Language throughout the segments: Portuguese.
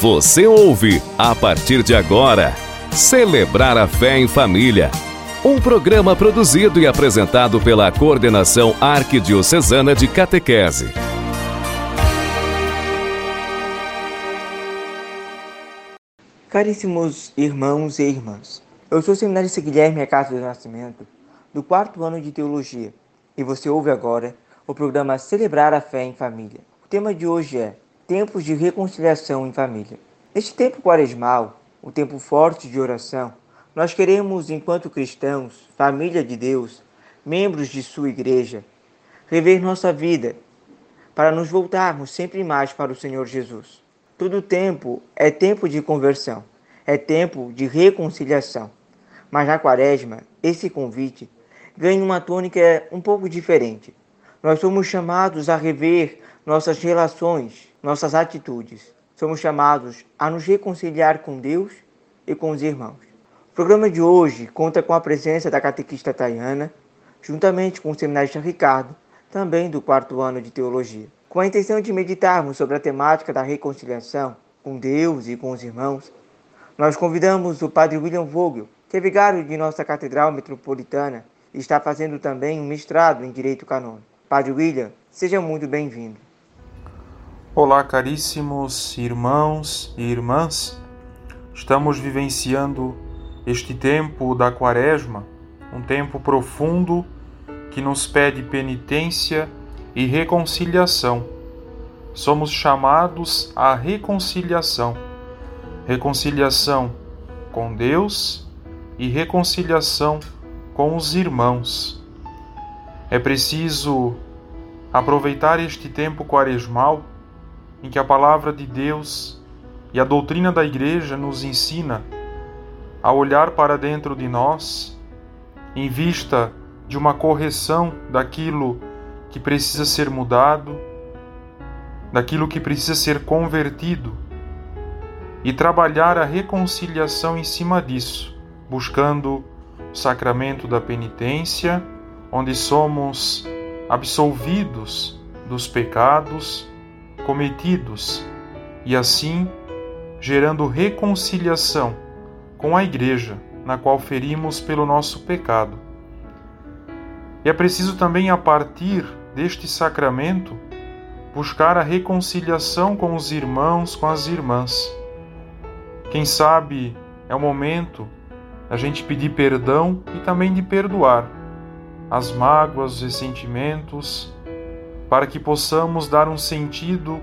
Você ouve, a partir de agora, Celebrar a Fé em Família. Um programa produzido e apresentado pela Coordenação Arquidiocesana de Catequese. Caríssimos irmãos e irmãs, eu sou o seminarista Guilherme Acaso do Nascimento, do quarto ano de Teologia, e você ouve agora o programa Celebrar a Fé em Família. O tema de hoje é Tempos de Reconciliação em Família. Neste tempo quaresmal, o tempo forte de oração, nós queremos, enquanto cristãos, família de Deus, membros de sua igreja, rever nossa vida para nos voltarmos sempre mais para o Senhor Jesus. Todo tempo é tempo de conversão, é tempo de reconciliação. Mas na quaresma, esse convite ganha uma tônica um pouco diferente. Nós somos chamados a rever nossas relações, nossas atitudes. Somos chamados a nos reconciliar com Deus e com os irmãos. O programa de hoje conta com a presença da catequista Tayana, juntamente com o seminarista Ricardo, também do quarto ano de teologia. Com a intenção de meditarmos sobre a temática da reconciliação com Deus e com os irmãos, nós convidamos o Padre William Vogel, que é vigário de nossa Catedral Metropolitana e está fazendo também um mestrado em Direito Canônico. Padre William, seja muito bem-vindo. Olá, caríssimos irmãos e irmãs. Estamos vivenciando este tempo da Quaresma, um tempo profundo que nos pede penitência e reconciliação. Somos chamados à reconciliação. Reconciliação com Deus e reconciliação com os irmãos. É preciso aproveitar este tempo quaresmal em que a palavra de Deus e a doutrina da Igreja nos ensina a olhar para dentro de nós em vista de uma correção daquilo que precisa ser mudado, daquilo que precisa ser convertido e trabalhar a reconciliação em cima disso, buscando o sacramento da penitência, onde somos absolvidos dos pecados cometidos e assim gerando reconciliação com a Igreja, na qual ferimos pelo nosso pecado. E é preciso também, a partir deste sacramento, buscar a reconciliação com os irmãos, com as irmãs. Quem sabe é o momento a gente pedir perdão e também de perdoar as mágoas, os ressentimentos, para que possamos dar um sentido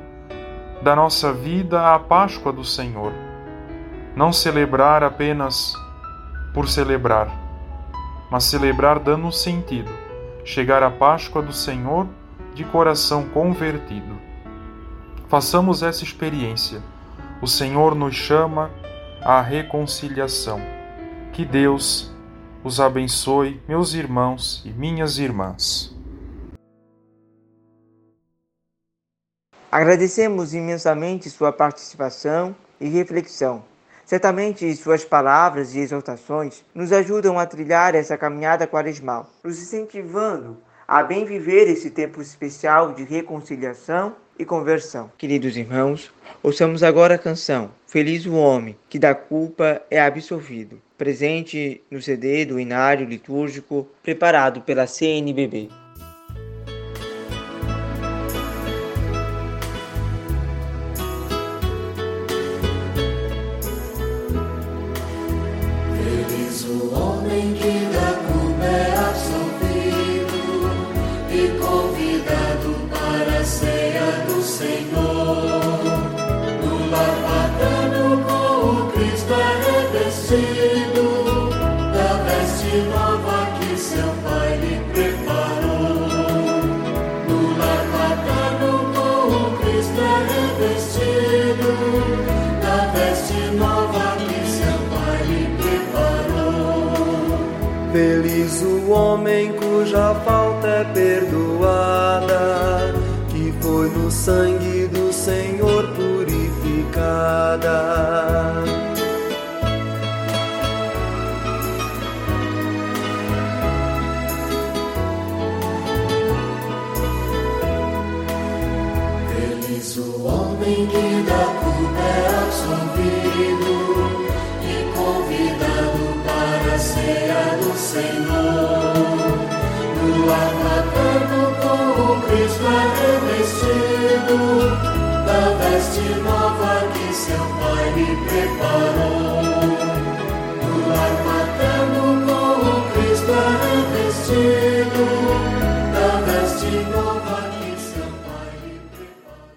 da nossa vida à Páscoa do Senhor. Não celebrar apenas por celebrar, mas celebrar dando um sentido, chegar à Páscoa do Senhor de coração convertido. Façamos essa experiência. O Senhor nos chama à reconciliação. Que Deus os abençoe, meus irmãos e minhas irmãs. Agradecemos imensamente sua participação e reflexão. Certamente suas palavras e exortações nos ajudam a trilhar essa caminhada quaresmal, nos incentivando a bem viver esse tempo especial de reconciliação e conversão. Queridos irmãos, ouçamos agora a canção Feliz o Homem, que da culpa é absolvido, presente no CD do Inário Litúrgico preparado pela CNBB. Feliz o homem cuja falta é perdoada, que foi no sangue do Senhor purificada. Feliz o homem que dá culpa é absolvido e convidado para a ceia do Senhor.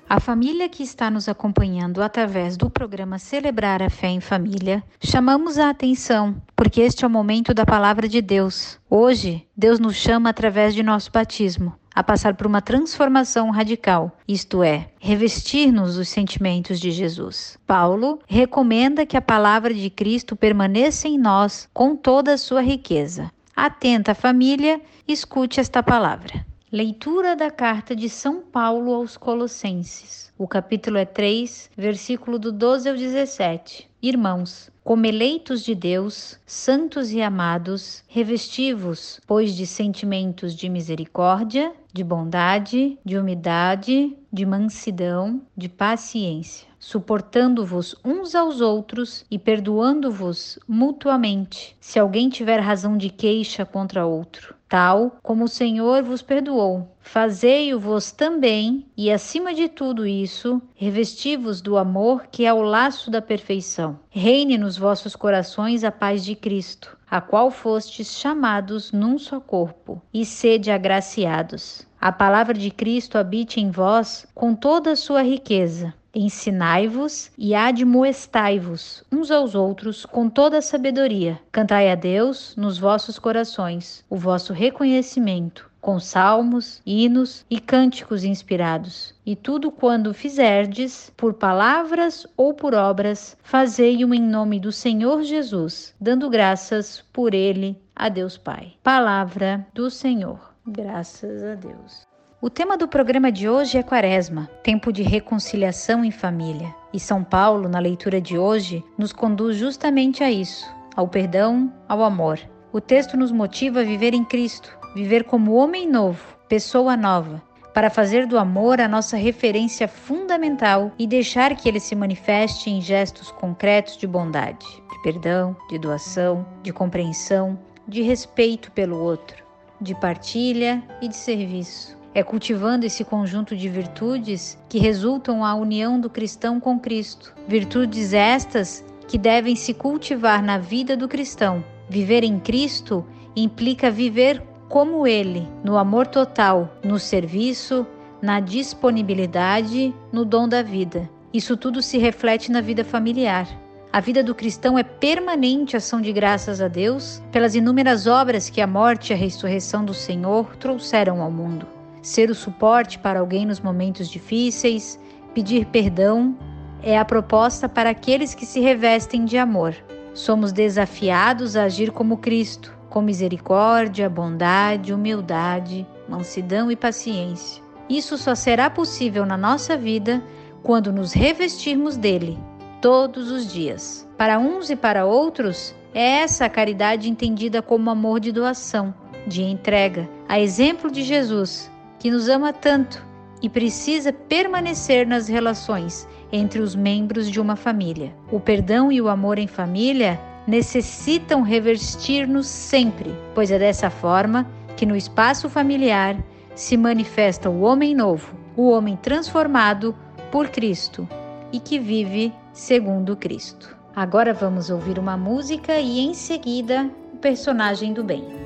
A família que está nos acompanhando através do programa Celebrar a Fé em Família, chamamos a atenção porque este é o momento da palavra de Deus. Hoje, Deus nos chama através de nosso batismo a passar por uma transformação radical, isto é, revestir-nos dos sentimentos de Jesus. Paulo recomenda que a palavra de Cristo permaneça em nós com toda a sua riqueza. Atenta família, escute esta palavra. Leitura da carta de São Paulo aos Colossenses. O capítulo é 3, versículo do 12 ao 17. Irmãos, como eleitos de Deus, santos e amados, revestivos, pois, de sentimentos de misericórdia, de bondade, de humildade, de mansidão, de paciência, suportando-vos uns aos outros e perdoando-vos mutuamente, se alguém tiver razão de queixa contra outro. Tal como o Senhor vos perdoou, fazei-o-vos também, e acima de tudo isso, revesti-vos do amor que é o laço da perfeição. Reine nos vossos corações a paz de Cristo, a qual fostes chamados num só corpo, e sede agraciados. A palavra de Cristo habite em vós com toda a sua riqueza. Ensinai-vos e admoestai-vos uns aos outros com toda a sabedoria. Cantai a Deus nos vossos corações o vosso reconhecimento, com salmos, hinos e cânticos inspirados. E tudo quando fizerdes, por palavras ou por obras, fazei-o em nome do Senhor Jesus, dando graças por ele a Deus Pai. Palavra do Senhor. Graças a Deus. O tema do programa de hoje é Quaresma, tempo de reconciliação em família. E São Paulo, na leitura de hoje, nos conduz justamente a isso, ao perdão, ao amor. O texto nos motiva a viver em Cristo, viver como homem novo, pessoa nova, para fazer do amor a nossa referência fundamental e deixar que ele se manifeste em gestos concretos de bondade, de perdão, de doação, de compreensão, de respeito pelo outro, de partilha e de serviço. É cultivando esse conjunto de virtudes que resultam a união do cristão com Cristo. Virtudes estas que devem se cultivar na vida do cristão. Viver em Cristo implica viver como Ele, no amor total, no serviço, na disponibilidade, no dom da vida. Isso tudo se reflete na vida familiar. A vida do cristão é permanente ação de graças a Deus pelas inúmeras obras que a morte e a ressurreição do Senhor trouxeram ao mundo ser o suporte para alguém nos momentos difíceis, pedir perdão, é a proposta para aqueles que se revestem de amor. Somos desafiados a agir como Cristo, com misericórdia, bondade, humildade, mansidão e paciência. Isso só será possível na nossa vida quando nos revestirmos dele todos os dias. Para uns e para outros, é essa a caridade entendida como amor de doação, de entrega, a exemplo de Jesus, que nos ama tanto e precisa permanecer nas relações entre os membros de uma família. O perdão e o amor em família necessitam revestir-nos sempre, pois é dessa forma que no espaço familiar se manifesta o homem novo, o homem transformado por Cristo e que vive segundo Cristo. Agora vamos ouvir uma música e em seguida o personagem do bem.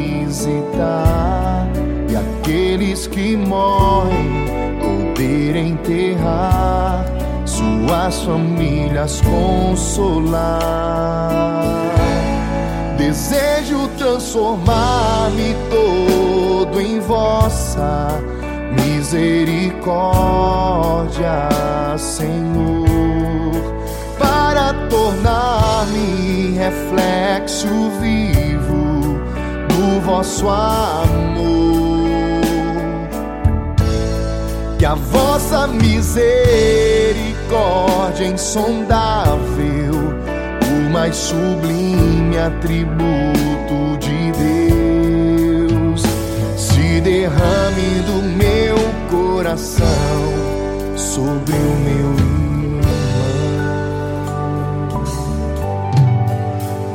visitar, e aqueles que morrem poder enterrar, suas famílias consolar. Desejo transformar-me todo em vossa misericórdia, Senhor, para tornar-me reflexo vivo vosso amor. Que a vossa misericórdia insondável, o mais sublime atributo de Deus, se derrame do meu coração sobre o meu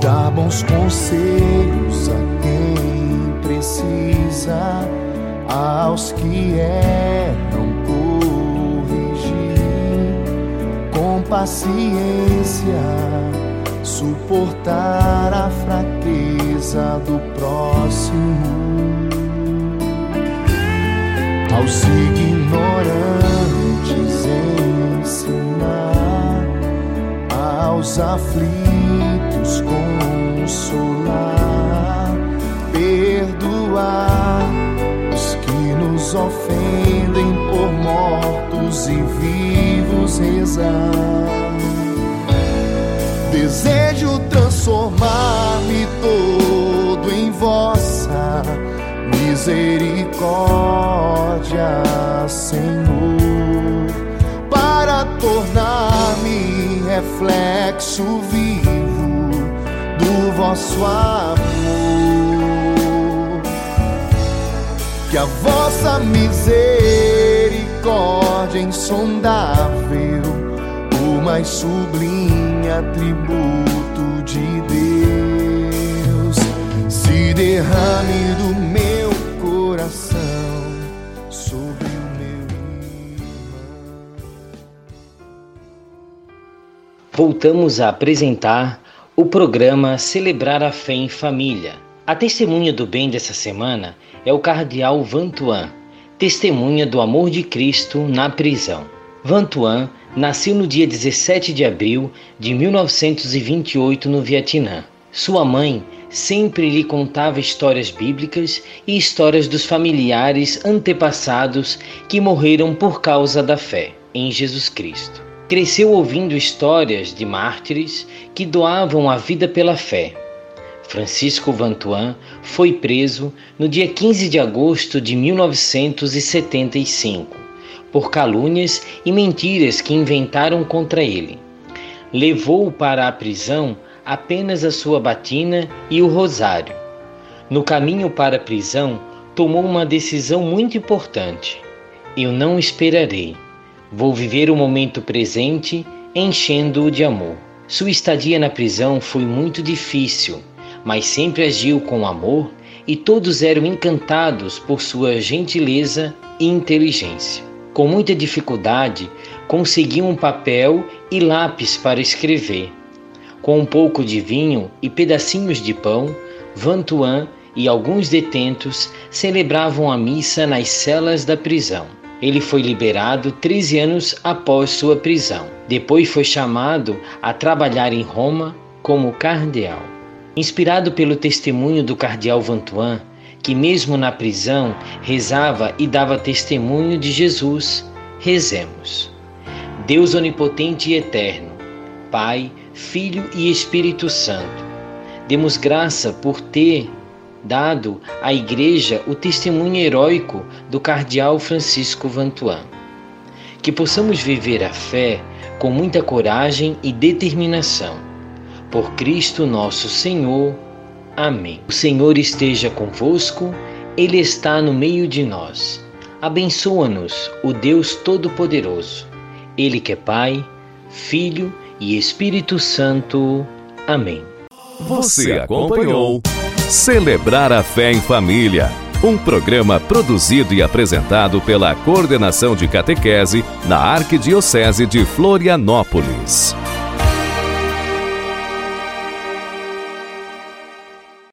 Dá bons conselhos a quem precisa, aos que erram paciência, suportar a fraqueza do próximo. Aos ignorantes ensinar, aos aflitos consolar, perdoar os que nos ofendem por mortos e vivos rezar. Desejo transformar-me todo em vossa misericórdia, Senhor, para tornar-me reflexo vivo vosso amor. Que a vossa misericórdia insondável, o mais sublime atributo de Deus, se derrame do meu coração sobre o meu irmão. Voltamos a apresentar o programa Celebrar a Fé em Família. A testemunha do bem dessa semana é o cardeal Vantuan, testemunha do amor de Cristo na prisão. Vantuan nasceu no dia 17 de abril de 1928 no Vietnã. Sua mãe sempre lhe contava histórias bíblicas e histórias dos familiares antepassados que morreram por causa da fé em Jesus Cristo. Cresceu ouvindo histórias de mártires que doavam a vida pela fé. Francisco Vantuan foi preso no dia 15 de agosto de 1975 por calúnias e mentiras que inventaram contra ele. Levou para a prisão apenas a sua batina e o rosário. No caminho para a prisão, tomou uma decisão muito importante. Eu não esperarei. Vou viver o momento presente, enchendo-o de amor. Sua estadia na prisão foi muito difícil, mas sempre agiu com amor e todos eram encantados por sua gentileza e inteligência. Com muita dificuldade, conseguiu um papel e lápis para escrever. Com um pouco de vinho e pedacinhos de pão, Vantuan e alguns detentos celebravam a missa nas celas da prisão. Ele foi liberado 13 anos após sua prisão. Depois foi chamado a trabalhar em Roma como cardeal. Inspirado pelo testemunho do cardeal Vantuan, que mesmo na prisão rezava e dava testemunho de Jesus, rezemos. Deus onipotente e eterno, Pai, Filho e Espírito Santo, demos graça por ter dado à Igreja o testemunho heróico do cardeal Francisco Vantuan. Que possamos viver a fé com muita coragem e determinação. Por Cristo nosso Senhor. Amém. O Senhor esteja convosco, Ele está no meio de nós. Abençoa-nos, o Deus Todo-Poderoso, Ele que é Pai, Filho e Espírito Santo. Amém. Você acompanhou Celebrar a Fé em Família, um programa produzido e apresentado pela Coordenação de Catequese na Arquidiocese de Florianópolis.